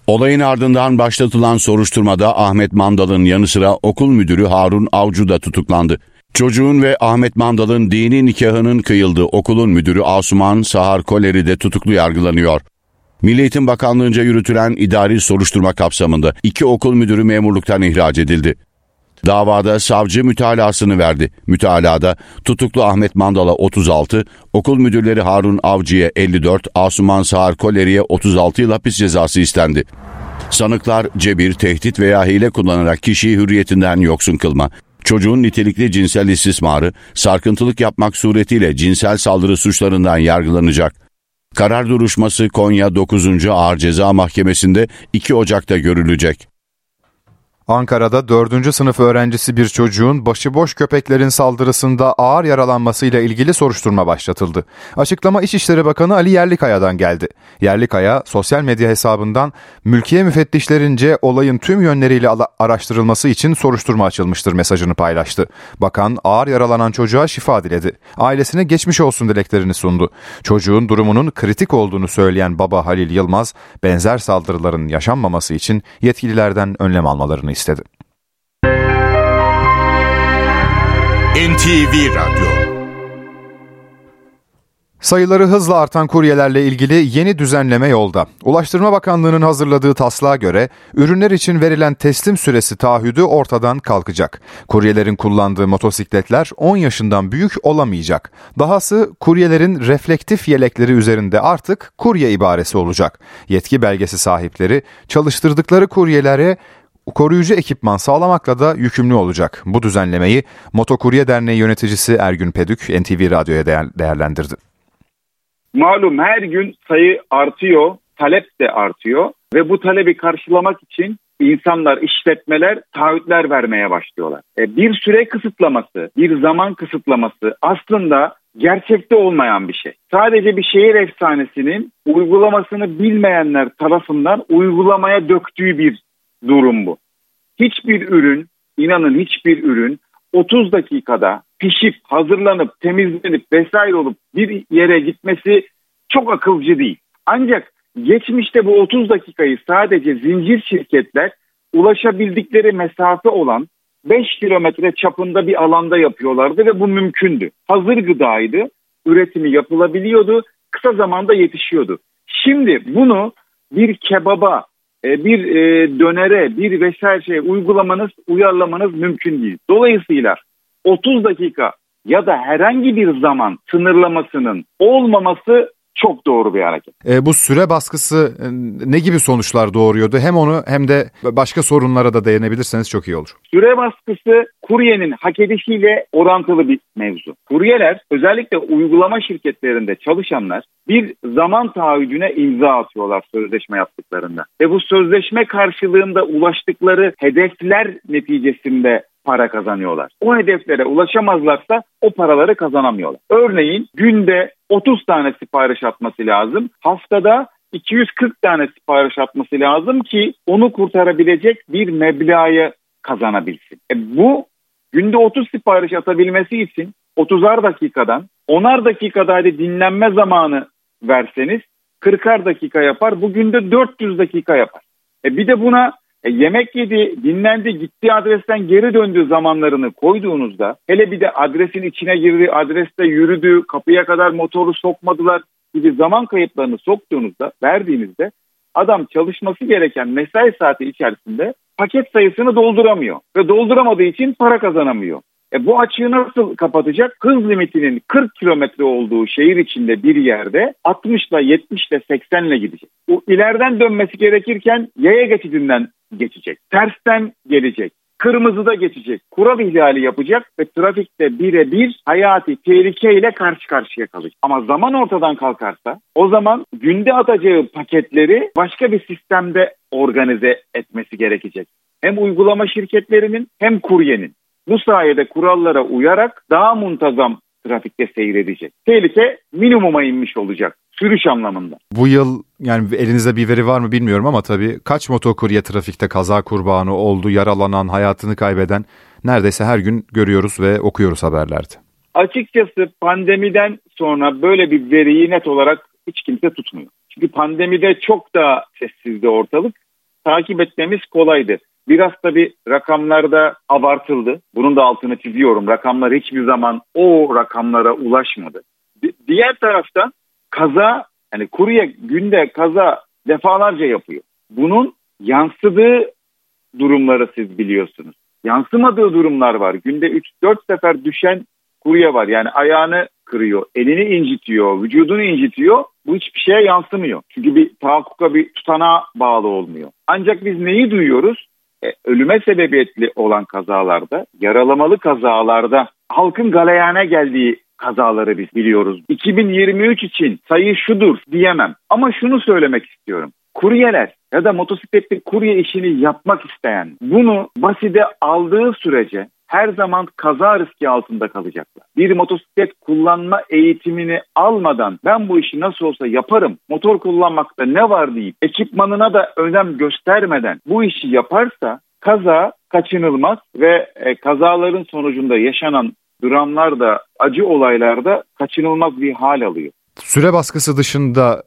Olayın ardından başlatılan soruşturmada Ahmet Mandal'ın yanı sıra okul müdürü Harun Avcı da tutuklandı. Çocuğun ve Ahmet Mandal'ın dini nikahının kıyıldığı okulun müdürü Asuman Sahar Koleri de tutuklu yargılanıyor. Milli Eğitim Bakanlığı'nca yürütülen idari soruşturma kapsamında iki okul müdürü memurluktan ihraç edildi. Davada savcı mütalasını verdi. Mütalada tutuklu Ahmet Mandal'a 36, okul müdürleri Harun Avcı'ya 54, Asuman Sağar Koleri'ye 36 yıl hapis cezası istendi. Sanıklar cebir, tehdit veya hile kullanarak kişiyi hürriyetinden yoksun kılma, çocuğun nitelikli cinsel istismarı, sarkıntılık yapmak suretiyle cinsel saldırı suçlarından yargılanacak. Karar duruşması Konya 9. Ağır Ceza Mahkemesi'nde 2 Ocak'ta görülecek. Ankara'da 4. sınıf öğrencisi bir çocuğun başıboş köpeklerin saldırısında ağır yaralanmasıyla ilgili soruşturma başlatıldı. Açıklama İçişleri Bakanı Ali Yerlikaya'dan geldi. Yerlikaya sosyal medya hesabından mülkiye müfettişlerince olayın tüm yönleriyle araştırılması için soruşturma açılmıştır mesajını paylaştı. Bakan ağır yaralanan çocuğa şifa diledi. Ailesine geçmiş olsun dileklerini sundu. Çocuğun durumunun kritik olduğunu söyleyen baba Halil Yılmaz benzer saldırıların yaşanmaması için yetkililerden önlem almalarını istedi. NTV Radyo Sayıları hızla artan kuryelerle ilgili yeni düzenleme yolda. Ulaştırma Bakanlığı'nın hazırladığı taslağa göre ürünler için verilen teslim süresi taahhüdü ortadan kalkacak. Kuryelerin kullandığı motosikletler 10 yaşından büyük olamayacak. Dahası kuryelerin reflektif yelekleri üzerinde artık kurye ibaresi olacak. Yetki belgesi sahipleri çalıştırdıkları kuryelere koruyucu ekipman sağlamakla da yükümlü olacak. Bu düzenlemeyi Motokurye Derneği yöneticisi Ergün Pedük NTV Radyo'ya değerlendirdi. Malum her gün sayı artıyor, talep de artıyor ve bu talebi karşılamak için insanlar, işletmeler taahhütler vermeye başlıyorlar. E, bir süre kısıtlaması, bir zaman kısıtlaması aslında gerçekte olmayan bir şey. Sadece bir şehir efsanesinin uygulamasını bilmeyenler tarafından uygulamaya döktüğü bir durum bu. Hiçbir ürün, inanın hiçbir ürün 30 dakikada pişip, hazırlanıp, temizlenip vesaire olup bir yere gitmesi çok akılcı değil. Ancak geçmişte bu 30 dakikayı sadece zincir şirketler ulaşabildikleri mesafe olan 5 kilometre çapında bir alanda yapıyorlardı ve bu mümkündü. Hazır gıdaydı, üretimi yapılabiliyordu, kısa zamanda yetişiyordu. Şimdi bunu bir kebaba, bir e, dönere, bir vesaire şey uygulamanız, uyarlamanız mümkün değil. Dolayısıyla 30 dakika ya da herhangi bir zaman sınırlamasının olmaması çok doğru bir hareket. E, bu süre baskısı e, ne gibi sonuçlar doğuruyordu? Hem onu hem de başka sorunlara da değinebilirseniz çok iyi olur. Süre baskısı kuryenin hak edişiyle orantılı bir mevzu. Kuryeler özellikle uygulama şirketlerinde çalışanlar bir zaman taahhüdüne imza atıyorlar sözleşme yaptıklarında. Ve bu sözleşme karşılığında ulaştıkları hedefler neticesinde para kazanıyorlar. O hedeflere ulaşamazlarsa o paraları kazanamıyorlar. Örneğin günde 30 tane sipariş atması lazım. Haftada 240 tane sipariş atması lazım ki onu kurtarabilecek bir meblağı kazanabilsin. E bu günde 30 sipariş atabilmesi için 30'ar dakikadan 10'ar dakikada hadi dinlenme zamanı verseniz 40'ar dakika yapar. Bugün de 400 dakika yapar. E bir de buna e, yemek yedi, dinlendi, gittiği adresten geri döndüğü zamanlarını koyduğunuzda hele bir de adresin içine girdi, adreste yürüdü, kapıya kadar motoru sokmadılar gibi zaman kayıplarını soktuğunuzda, verdiğinizde adam çalışması gereken mesai saati içerisinde paket sayısını dolduramıyor ve dolduramadığı için para kazanamıyor. E bu açığı nasıl kapatacak? Hız limitinin 40 kilometre olduğu şehir içinde bir yerde 60 ile 70 ile 80 ile gidecek. Bu ileriden dönmesi gerekirken yaya geçidinden geçecek. Tersten gelecek. Kırmızıda geçecek. Kural ihlali yapacak ve trafikte birebir hayati tehlikeyle karşı karşıya kalacak. Ama zaman ortadan kalkarsa o zaman günde atacağı paketleri başka bir sistemde organize etmesi gerekecek. Hem uygulama şirketlerinin hem kuryenin. Bu sayede kurallara uyarak daha muntazam trafikte seyredecek. Tehlike minimuma inmiş olacak sürüş anlamında. Bu yıl yani elinizde bir veri var mı bilmiyorum ama tabii kaç motokurye trafikte kaza kurbanı oldu, yaralanan, hayatını kaybeden neredeyse her gün görüyoruz ve okuyoruz haberlerde. Açıkçası pandemiden sonra böyle bir veriyi net olarak hiç kimse tutmuyor. Çünkü pandemide çok daha sessizdi ortalık. Takip etmemiz kolaydı. Biraz tabii rakamlarda abartıldı. Bunun da altını çiziyorum. Rakamlar hiçbir zaman o rakamlara ulaşmadı. Diğer taraftan kaza yani kurye günde kaza defalarca yapıyor. Bunun yansıdığı durumları siz biliyorsunuz. Yansımadığı durumlar var. Günde 3-4 sefer düşen kurye var. Yani ayağını kırıyor, elini incitiyor, vücudunu incitiyor. Bu hiçbir şeye yansımıyor. Çünkü bir tahakkuka bir tutanağa bağlı olmuyor. Ancak biz neyi duyuyoruz? E, ölüme sebebiyetli olan kazalarda, yaralamalı kazalarda halkın galeyana geldiği kazaları biz biliyoruz. 2023 için sayı şudur diyemem. Ama şunu söylemek istiyorum. Kuryeler ya da motosikletli kurye işini yapmak isteyen bunu baside aldığı sürece her zaman kaza riski altında kalacaklar. Bir motosiklet kullanma eğitimini almadan ben bu işi nasıl olsa yaparım, motor kullanmakta ne var deyip ekipmanına da önem göstermeden bu işi yaparsa kaza kaçınılmaz ve e, kazaların sonucunda yaşanan dramlar da acı olaylarda kaçınılmaz bir hal alıyor. Süre baskısı dışında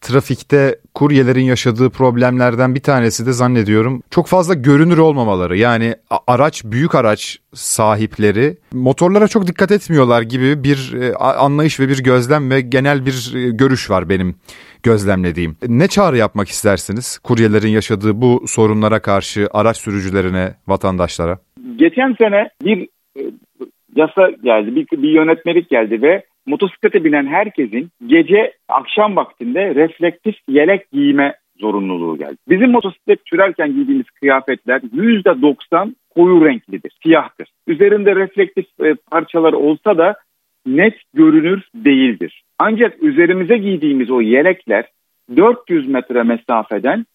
trafikte kuryelerin yaşadığı problemlerden bir tanesi de zannediyorum çok fazla görünür olmamaları. Yani araç büyük araç sahipleri motorlara çok dikkat etmiyorlar gibi bir e, anlayış ve bir gözlem ve genel bir e, görüş var benim gözlemlediğim. Ne çağrı yapmak istersiniz kuryelerin yaşadığı bu sorunlara karşı araç sürücülerine, vatandaşlara? Geçen sene bir e, yasa geldi, bir, bir yönetmelik geldi ve motosiklete binen herkesin gece akşam vaktinde reflektif yelek giyme zorunluluğu geldi. Bizim motosiklet sürerken giydiğimiz kıyafetler %90 koyu renklidir, siyahtır. Üzerinde reflektif e, parçalar olsa da net görünür değildir. Ancak üzerimize giydiğimiz o yelekler 400 metre mesafeden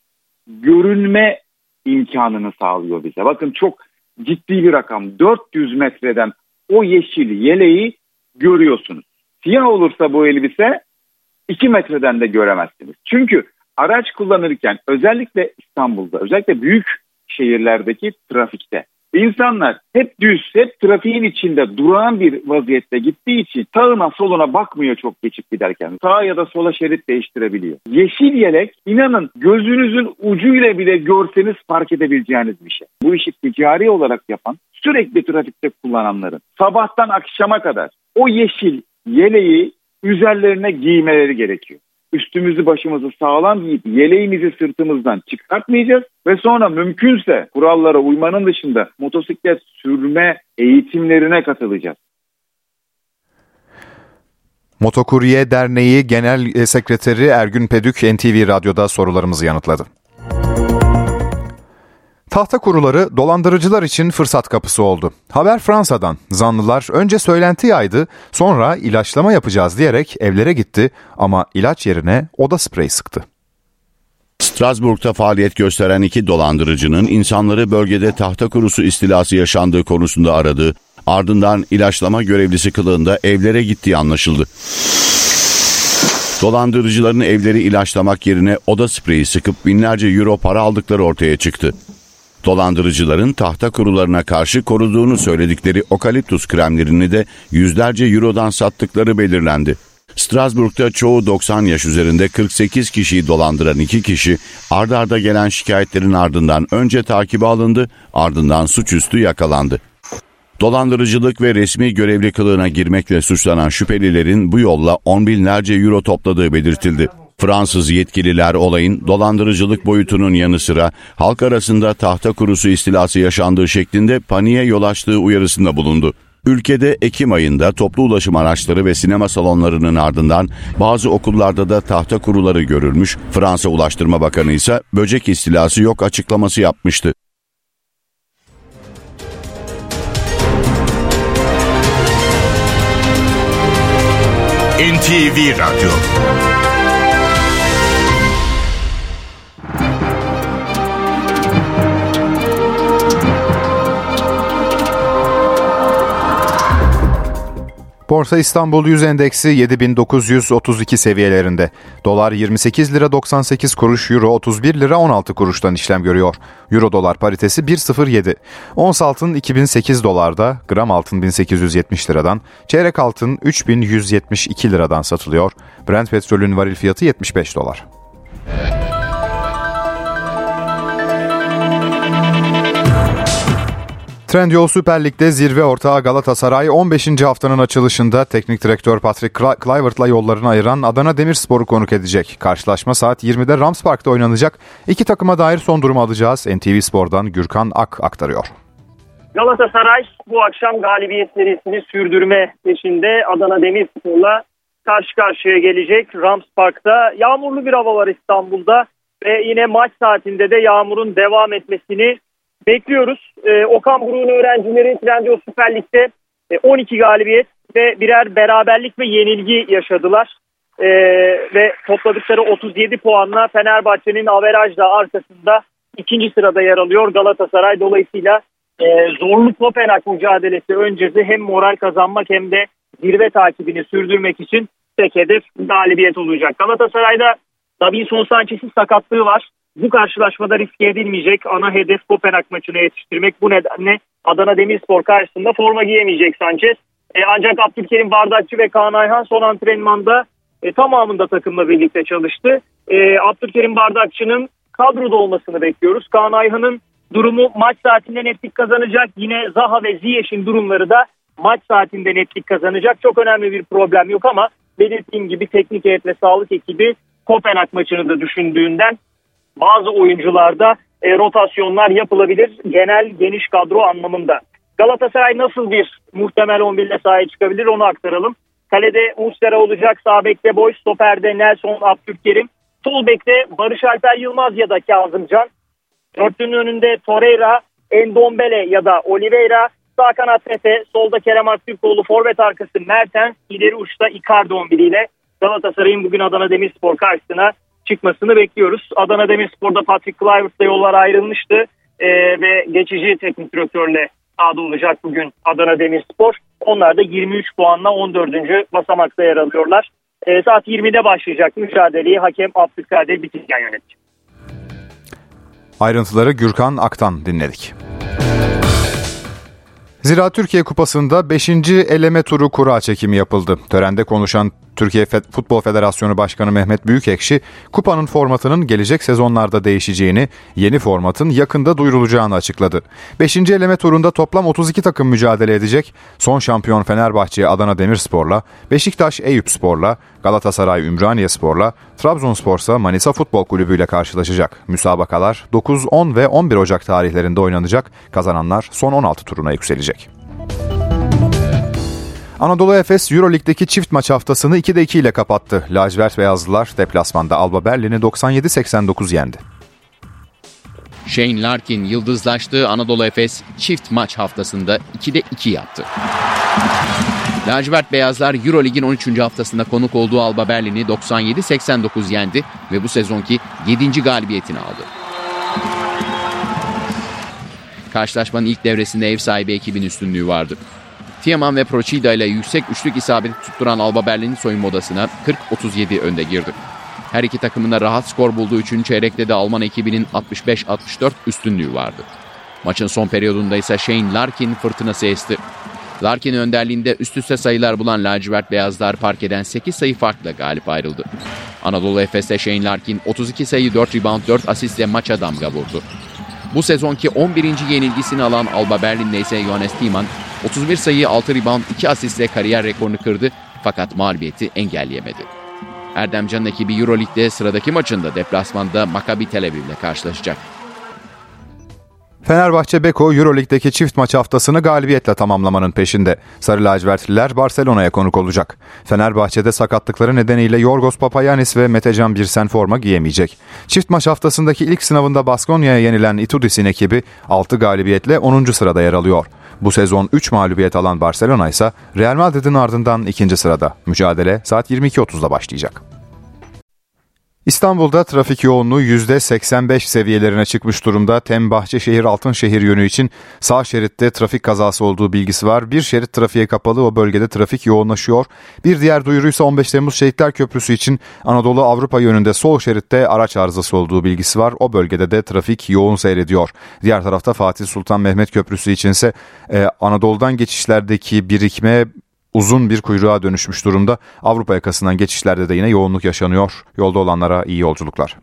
görünme imkanını sağlıyor bize. Bakın çok ciddi bir rakam. 400 metreden o yeşil yeleği görüyorsunuz. Siyah olursa bu elbise 2 metreden de göremezsiniz. Çünkü araç kullanırken özellikle İstanbul'da, özellikle büyük şehirlerdeki trafikte insanlar hep düz, hep trafiğin içinde duran bir vaziyette gittiği için sağına soluna bakmıyor çok geçip giderken. Sağa ya da sola şerit değiştirebiliyor. Yeşil yelek inanın gözünüzün ucuyla bile görseniz fark edebileceğiniz bir şey. Bu işi ticari olarak yapan sürekli trafikte kullananların sabahtan akşama kadar o yeşil yeleği üzerlerine giymeleri gerekiyor. Üstümüzü başımızı sağlam giyip yeleğimizi sırtımızdan çıkartmayacağız ve sonra mümkünse kurallara uymanın dışında motosiklet sürme eğitimlerine katılacağız. Motokurye Derneği Genel Sekreteri Ergün Pedük NTV Radyo'da sorularımızı yanıtladı. Tahta kuruları dolandırıcılar için fırsat kapısı oldu. Haber Fransa'dan. Zanlılar önce söylenti yaydı, sonra ilaçlama yapacağız diyerek evlere gitti ama ilaç yerine oda spreyi sıktı. Strasbourg'da faaliyet gösteren iki dolandırıcının insanları bölgede tahta kurusu istilası yaşandığı konusunda aradığı, ardından ilaçlama görevlisi kılığında evlere gittiği anlaşıldı. Dolandırıcıların evleri ilaçlamak yerine oda spreyi sıkıp binlerce euro para aldıkları ortaya çıktı. Dolandırıcıların tahta kurularına karşı koruduğunu söyledikleri okaliptus kremlerini de yüzlerce eurodan sattıkları belirlendi. Strasbourg'da çoğu 90 yaş üzerinde 48 kişiyi dolandıran iki kişi ard arda gelen şikayetlerin ardından önce takibe alındı ardından suçüstü yakalandı. Dolandırıcılık ve resmi görevli kılığına girmekle suçlanan şüphelilerin bu yolla on binlerce euro topladığı belirtildi. Fransız yetkililer olayın dolandırıcılık boyutunun yanı sıra halk arasında tahta kurusu istilası yaşandığı şeklinde paniğe yol açtığı uyarısında bulundu. Ülkede Ekim ayında toplu ulaşım araçları ve sinema salonlarının ardından bazı okullarda da tahta kuruları görülmüş, Fransa Ulaştırma Bakanı ise böcek istilası yok açıklaması yapmıştı. NTV Radyo Borsa İstanbul 100 endeksi 7932 seviyelerinde. Dolar 28 lira 98 kuruş, Euro 31 lira 16 kuruştan işlem görüyor. Euro dolar paritesi 1.07. Ons altın 2008 dolarda, gram altın 1870 liradan, çeyrek altın 3172 liradan satılıyor. Brent petrolün varil fiyatı 75 dolar. Trendyol Süper Lig'de zirve ortağı Galatasaray 15. haftanın açılışında teknik direktör Patrick Kluivert'la yollarını ayıran Adana Demirspor'u konuk edecek. Karşılaşma saat 20'de Rams Park'ta oynanacak. İki takıma dair son durumu alacağız. NTV Spor'dan Gürkan Ak aktarıyor. Galatasaray bu akşam galibiyet serisini sürdürme peşinde Adana Demirspor'la karşı karşıya gelecek. Rams Park'ta yağmurlu bir hava var İstanbul'da ve yine maç saatinde de yağmurun devam etmesini bekliyoruz. E, Okan Buruk'un öğrencileri Trendyol Süper Lig'de e, 12 galibiyet ve birer beraberlik ve yenilgi yaşadılar. E, ve topladıkları 37 puanla Fenerbahçe'nin averajla arkasında ikinci sırada yer alıyor Galatasaray. Dolayısıyla e, zorlu Kopenhag mücadelesi öncesi hem moral kazanmak hem de zirve takibini sürdürmek için tek hedef galibiyet olacak. Galatasaray'da Davinson Sanchez'in sakatlığı var. Bu karşılaşmada riske edilmeyecek. Ana hedef Kopenhag maçına yetiştirmek. Bu nedenle Adana Demirspor karşısında forma giyemeyecek Sanchez. E, ancak Abdülkerim Bardakçı ve Kaan Ayhan son antrenmanda e, tamamında takımla birlikte çalıştı. E, Abdülkerim Bardakçı'nın kadroda olmasını bekliyoruz. Kaan Ayhan'ın durumu maç saatinde netlik kazanacak. Yine Zaha ve Ziyech'in durumları da maç saatinde netlik kazanacak. Çok önemli bir problem yok ama belirttiğim gibi teknik heyet ve sağlık ekibi Kopenhag maçını da düşündüğünden bazı oyuncularda e, rotasyonlar yapılabilir genel geniş kadro anlamında. Galatasaray nasıl bir muhtemel 11 ile sahaya çıkabilir onu aktaralım. Kalede Muslera olacak, sağ bekte boy, stoperde Nelson Abdülkerim, sol bekte Barış Alper Yılmaz ya da Kazımcan, dörtlünün önünde Torreira, Endombele ya da Oliveira, sağ kanat Tete, solda Kerem Aktürkoğlu, forvet arkası Mertens, ileri uçta Icardi 11 ile Galatasaray'ın bugün Adana Demirspor karşısına çıkmasını bekliyoruz. Adana Demirspor'da Patrick Kluivert'la yollar ayrılmıştı e, ve geçici teknik direktörle sahada olacak bugün Adana Demirspor. Onlar da 23 puanla 14. basamakta yer alıyorlar. E, saat 20'de başlayacak mücadeleyi hakem Abdülkadir Bitirgen yönetecek. Ayrıntıları Gürkan Aktan dinledik. Zira Türkiye Kupası'nda 5. eleme turu kura çekimi yapıldı. Törende konuşan Türkiye Futbol Federasyonu Başkanı Mehmet Büyükekşi, kupanın formatının gelecek sezonlarda değişeceğini, yeni formatın yakında duyurulacağını açıkladı. 5. eleme turunda toplam 32 takım mücadele edecek. Son şampiyon Fenerbahçe Adana Demirspor'la, Beşiktaş Eyüpspor'la, Galatasaray Ümraniyespor'la, Trabzonspor ise Manisa Futbol Kulübü ile karşılaşacak. Müsabakalar 9, 10 ve 11 Ocak tarihlerinde oynanacak. Kazananlar son 16 turuna yükselecek. Anadolu Efes Euroleague'deki çift maç haftasını 2'de 2 ile kapattı. Lacivert Beyazlılar deplasmanda Alba Berlin'i 97-89 yendi. Shane Larkin yıldızlaştığı Anadolu Efes çift maç haftasında 2'de 2 yaptı. Lacivert Beyazlar Eurolig'in 13. haftasında konuk olduğu Alba Berlin'i 97-89 yendi ve bu sezonki 7. galibiyetini aldı. Karşılaşmanın ilk devresinde ev sahibi ekibin üstünlüğü vardı. Tiaman ve Procida ile yüksek üçlük isabeti tutturan Alba Berlin soyunma odasına 40-37 önde girdi. Her iki takımın da rahat skor bulduğu için çeyrekte de Alman ekibinin 65-64 üstünlüğü vardı. Maçın son periyodunda ise Shane Larkin fırtınası esti. Larkin önderliğinde üst üste sayılar bulan lacivert beyazlar park eden 8 sayı farkla galip ayrıldı. Anadolu Efes'te Shane Larkin 32 sayı 4 rebound 4 asistle maça damga vurdu. Bu sezonki 11. yenilgisini alan Alba Berlin'de ise Johannes Thiemann 31 sayı 6 rebound 2 asistle kariyer rekorunu kırdı fakat mağlubiyeti engelleyemedi. Erdemcan'ın ekibi Euroleague'de sıradaki maçında deplasmanda Maccabi Tel Aviv ile karşılaşacak. Fenerbahçe Beko Euroleague'deki çift maç haftasını galibiyetle tamamlamanın peşinde. Sarı lacivertliler Barcelona'ya konuk olacak. Fenerbahçe'de sakatlıkları nedeniyle Yorgos Papayanis ve Metecan Birsen forma giyemeyecek. Çift maç haftasındaki ilk sınavında Baskonya'ya yenilen Itudis'in ekibi 6 galibiyetle 10. sırada yer alıyor. Bu sezon 3 mağlubiyet alan Barcelona ise Real Madrid'in ardından ikinci sırada. Mücadele saat 22.30'da başlayacak. İstanbul'da trafik yoğunluğu %85 seviyelerine çıkmış durumda. Tem Bahçeşehir Altınşehir yönü için sağ şeritte trafik kazası olduğu bilgisi var. Bir şerit trafiğe kapalı o bölgede trafik yoğunlaşıyor. Bir diğer duyuruysa 15 Temmuz Şehitler Köprüsü için Anadolu Avrupa yönünde sol şeritte araç arızası olduğu bilgisi var. O bölgede de trafik yoğun seyrediyor. Diğer tarafta Fatih Sultan Mehmet Köprüsü içinse e, Anadolu'dan geçişlerdeki birikme uzun bir kuyruğa dönüşmüş durumda. Avrupa yakasından geçişlerde de yine yoğunluk yaşanıyor. Yolda olanlara iyi yolculuklar.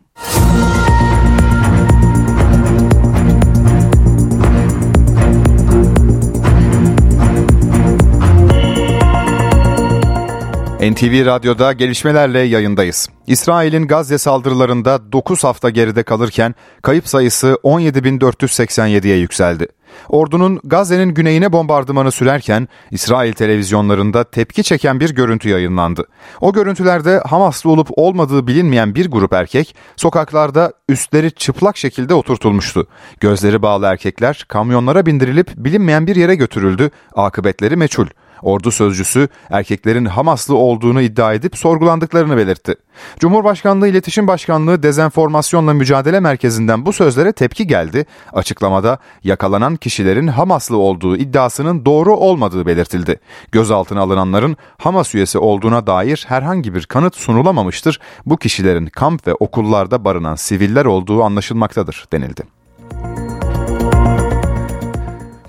NTV Radyo'da gelişmelerle yayındayız. İsrail'in Gazze saldırılarında 9 hafta geride kalırken kayıp sayısı 17.487'ye yükseldi. Ordunun Gazze'nin güneyine bombardımanı sürerken İsrail televizyonlarında tepki çeken bir görüntü yayınlandı. O görüntülerde Hamaslı olup olmadığı bilinmeyen bir grup erkek sokaklarda üstleri çıplak şekilde oturtulmuştu. Gözleri bağlı erkekler kamyonlara bindirilip bilinmeyen bir yere götürüldü. Akıbetleri meçhul. Ordu sözcüsü erkeklerin Hamaslı olduğunu iddia edip sorgulandıklarını belirtti. Cumhurbaşkanlığı İletişim Başkanlığı Dezenformasyonla Mücadele Merkezi'nden bu sözlere tepki geldi. Açıklamada yakalanan kişilerin Hamaslı olduğu iddiasının doğru olmadığı belirtildi. Gözaltına alınanların Hamas üyesi olduğuna dair herhangi bir kanıt sunulamamıştır. Bu kişilerin kamp ve okullarda barınan siviller olduğu anlaşılmaktadır denildi.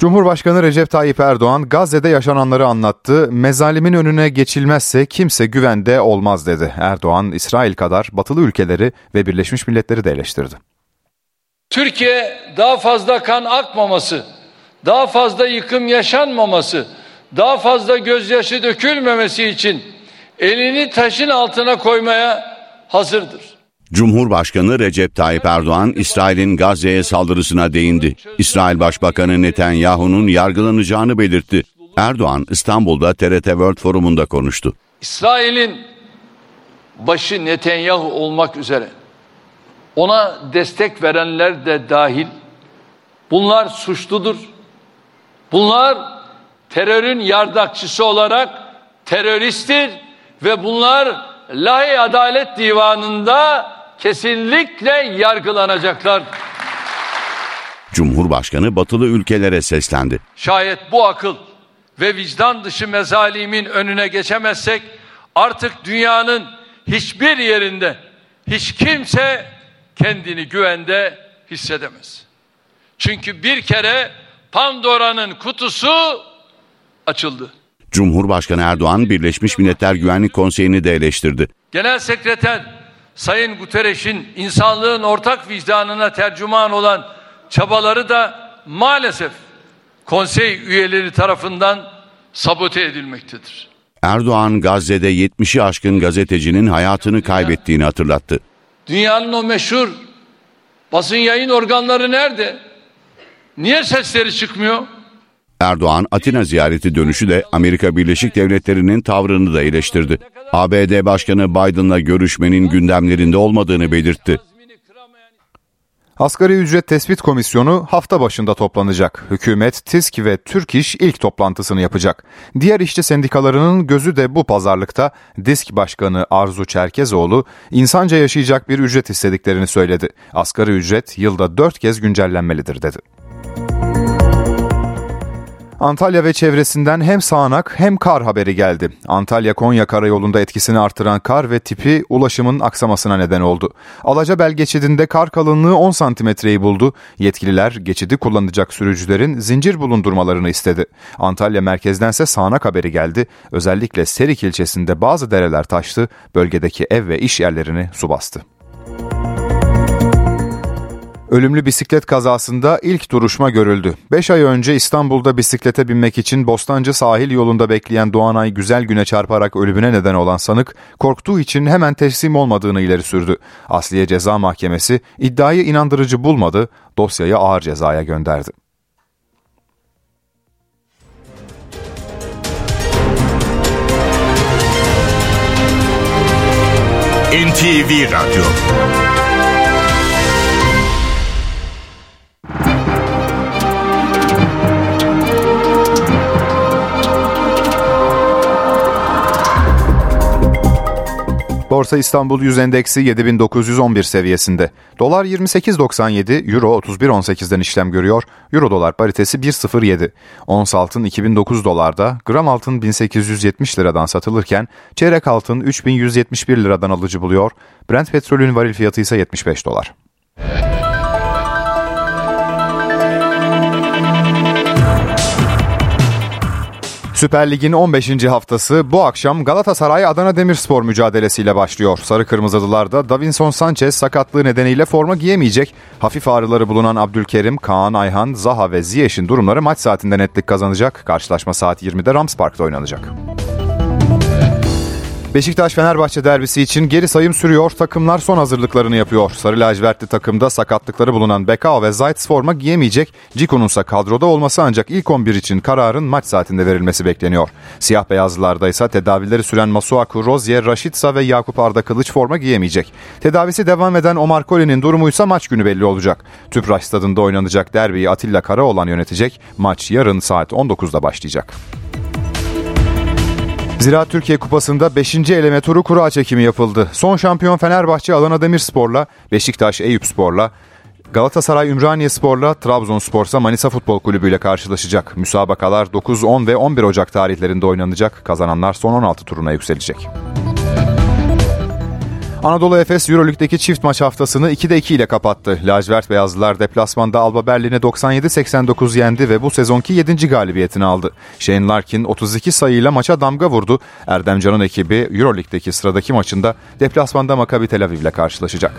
Cumhurbaşkanı Recep Tayyip Erdoğan Gazze'de yaşananları anlattı. Mezalimin önüne geçilmezse kimse güvende olmaz dedi. Erdoğan İsrail kadar batılı ülkeleri ve Birleşmiş Milletleri de eleştirdi. Türkiye daha fazla kan akmaması, daha fazla yıkım yaşanmaması, daha fazla gözyaşı dökülmemesi için elini taşın altına koymaya hazırdır. Cumhurbaşkanı Recep Tayyip Erdoğan, İsrail'in Gazze'ye saldırısına değindi. İsrail Başbakanı Netanyahu'nun yargılanacağını belirtti. Erdoğan, İstanbul'da TRT World Forum'unda konuştu. İsrail'in başı Netanyahu olmak üzere ona destek verenler de dahil bunlar suçludur. Bunlar terörün yardakçısı olarak teröristtir ve bunlar Lahi Adalet Divanı'nda kesinlikle yargılanacaklar. Cumhurbaşkanı batılı ülkelere seslendi. Şayet bu akıl ve vicdan dışı mezalimin önüne geçemezsek artık dünyanın hiçbir yerinde hiç kimse kendini güvende hissedemez. Çünkü bir kere Pandora'nın kutusu açıldı. Cumhurbaşkanı Erdoğan Birleşmiş Milletler Güvenlik Konseyi'ni de eleştirdi. Genel Sekreter Sayın Guterres'in insanlığın ortak vicdanına tercüman olan çabaları da maalesef konsey üyeleri tarafından sabote edilmektedir. Erdoğan Gazze'de 70'i aşkın gazetecinin hayatını kaybettiğini hatırlattı. Dünyanın o meşhur basın yayın organları nerede? Niye sesleri çıkmıyor? Erdoğan Atina ziyareti dönüşü de Amerika Birleşik Devletleri'nin tavrını da eleştirdi. ABD Başkanı Biden'la görüşmenin gündemlerinde olmadığını belirtti. Asgari ücret tespit komisyonu hafta başında toplanacak. Hükümet, TİSK ve Türk İş ilk toplantısını yapacak. Diğer işçi sendikalarının gözü de bu pazarlıkta. DİSK Başkanı Arzu Çerkezoğlu insanca yaşayacak bir ücret istediklerini söyledi. Asgari ücret yılda dört kez güncellenmelidir dedi. Antalya ve çevresinden hem sağanak hem kar haberi geldi. Antalya-Konya karayolunda etkisini artıran kar ve tipi ulaşımın aksamasına neden oldu. Alacabel geçidinde kar kalınlığı 10 santimetreyi buldu. Yetkililer geçidi kullanacak sürücülerin zincir bulundurmalarını istedi. Antalya merkezdense sağanak haberi geldi. Özellikle Serik ilçesinde bazı dereler taştı, bölgedeki ev ve iş yerlerini su bastı. Ölümlü bisiklet kazasında ilk duruşma görüldü. 5 ay önce İstanbul'da bisiklete binmek için Bostancı sahil yolunda bekleyen Doğanay Güzel Güne çarparak ölümüne neden olan sanık korktuğu için hemen teslim olmadığını ileri sürdü. Asliye Ceza Mahkemesi iddiayı inandırıcı bulmadı, dosyayı ağır cezaya gönderdi. NTV Radyo Borsa İstanbul Yüz Endeksi 7911 seviyesinde. Dolar 28.97, Euro 31.18'den işlem görüyor. Euro dolar paritesi 1.07. Ons altın 2009 dolarda, gram altın 1870 liradan satılırken çeyrek altın 3171 liradan alıcı buluyor. Brent petrolün varil fiyatı ise 75 dolar. Süper Lig'in 15. haftası bu akşam Galatasaray Adana Demirspor mücadelesiyle başlıyor. Sarı Kırmızılılarda Davinson Sanchez sakatlığı nedeniyle forma giyemeyecek. Hafif ağrıları bulunan Abdülkerim, Kaan Ayhan, Zaha ve Ziyech'in durumları maç saatinde netlik kazanacak. Karşılaşma saat 20'de Rams Park'ta oynanacak. Beşiktaş-Fenerbahçe derbisi için geri sayım sürüyor. Takımlar son hazırlıklarını yapıyor. Sarı lacivertli takımda sakatlıkları bulunan Bekao ve Zayt forma giyemeyecek. Ciko'nun ise kadroda olması ancak ilk 11 için kararın maç saatinde verilmesi bekleniyor. Siyah beyazlılarda ise tedavileri süren Masuaku, Rozier, Raşitsa ve Yakup Arda Kılıç forma giyemeyecek. Tedavisi devam eden Omar Koli'nin durumu ise maç günü belli olacak. Tüpraş stadında oynanacak derbiyi Atilla Karaoğlan yönetecek. Maç yarın saat 19'da başlayacak. Zira Türkiye Kupası'nda 5. eleme turu kura çekimi yapıldı. Son şampiyon Fenerbahçe Adana Demirspor'la, Beşiktaş Eyüpspor'la, Galatasaray Ümraniye Spor'la Trabzonspor ise Manisa Futbol Kulübü ile karşılaşacak. Müsabakalar 9, 10 ve 11 Ocak tarihlerinde oynanacak. Kazananlar son 16 turuna yükselecek. Anadolu Efes Euroleague'deki çift maç haftasını 2'de 2 ile kapattı. Lacivert Beyazlılar deplasmanda Alba Berlin'e 97-89 yendi ve bu sezonki 7. galibiyetini aldı. Shane Larkin 32 sayıyla maça damga vurdu. Erdem Can'ın ekibi Euroleague'deki sıradaki maçında deplasmanda Maccabi Tel Aviv ile karşılaşacak.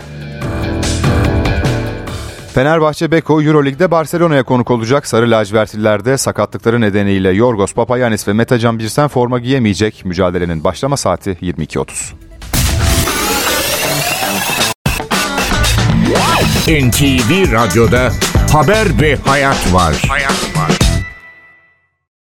Fenerbahçe Beko Euroleague'de Barcelona'ya konuk olacak. Sarı lacivertlilerde sakatlıkları nedeniyle Yorgos Papayanis ve Metacan Birsen forma giyemeyecek. Mücadelenin başlama saati 22.30. NTV Radyo'da Haber ve Hayat var. Hayat var.